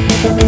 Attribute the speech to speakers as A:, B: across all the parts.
A: Thank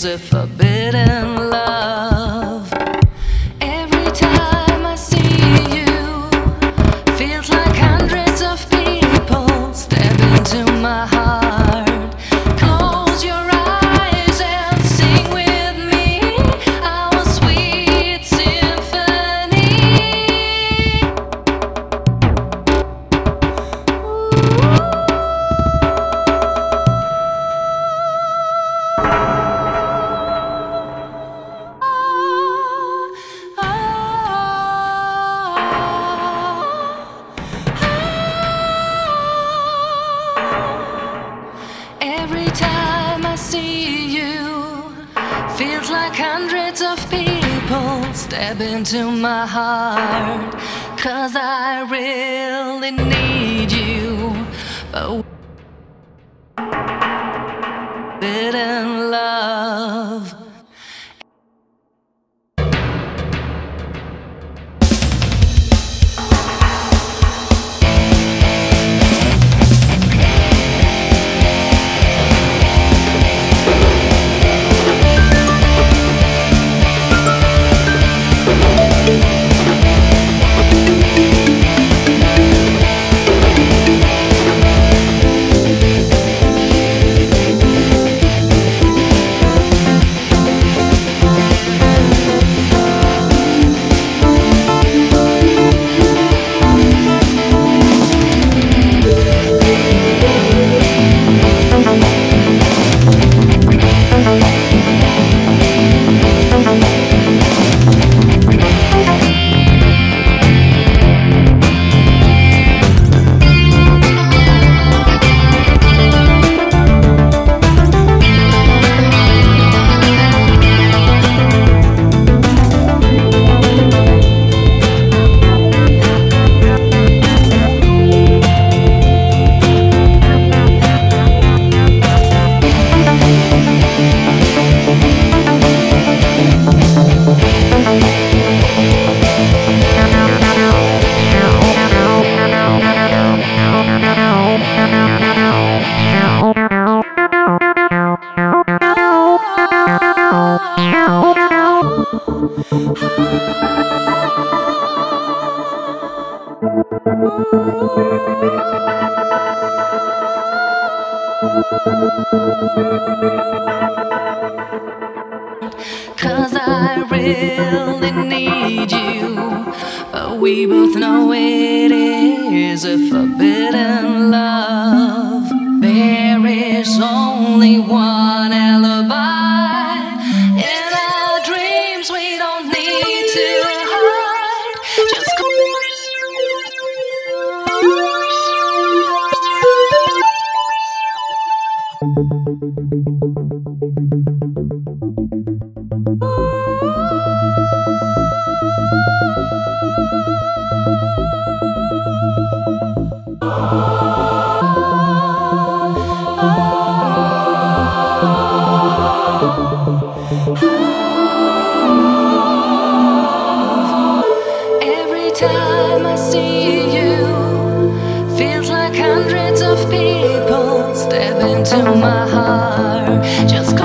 A: is a forbidden love. Every time I see you, feels like hundreds of people step into my heart. Step into my heart. Cause I really need you. But Cause I really need you. But we both know it is a forbidden love. There is only one time I see you, feels like hundreds of people step into my heart. Just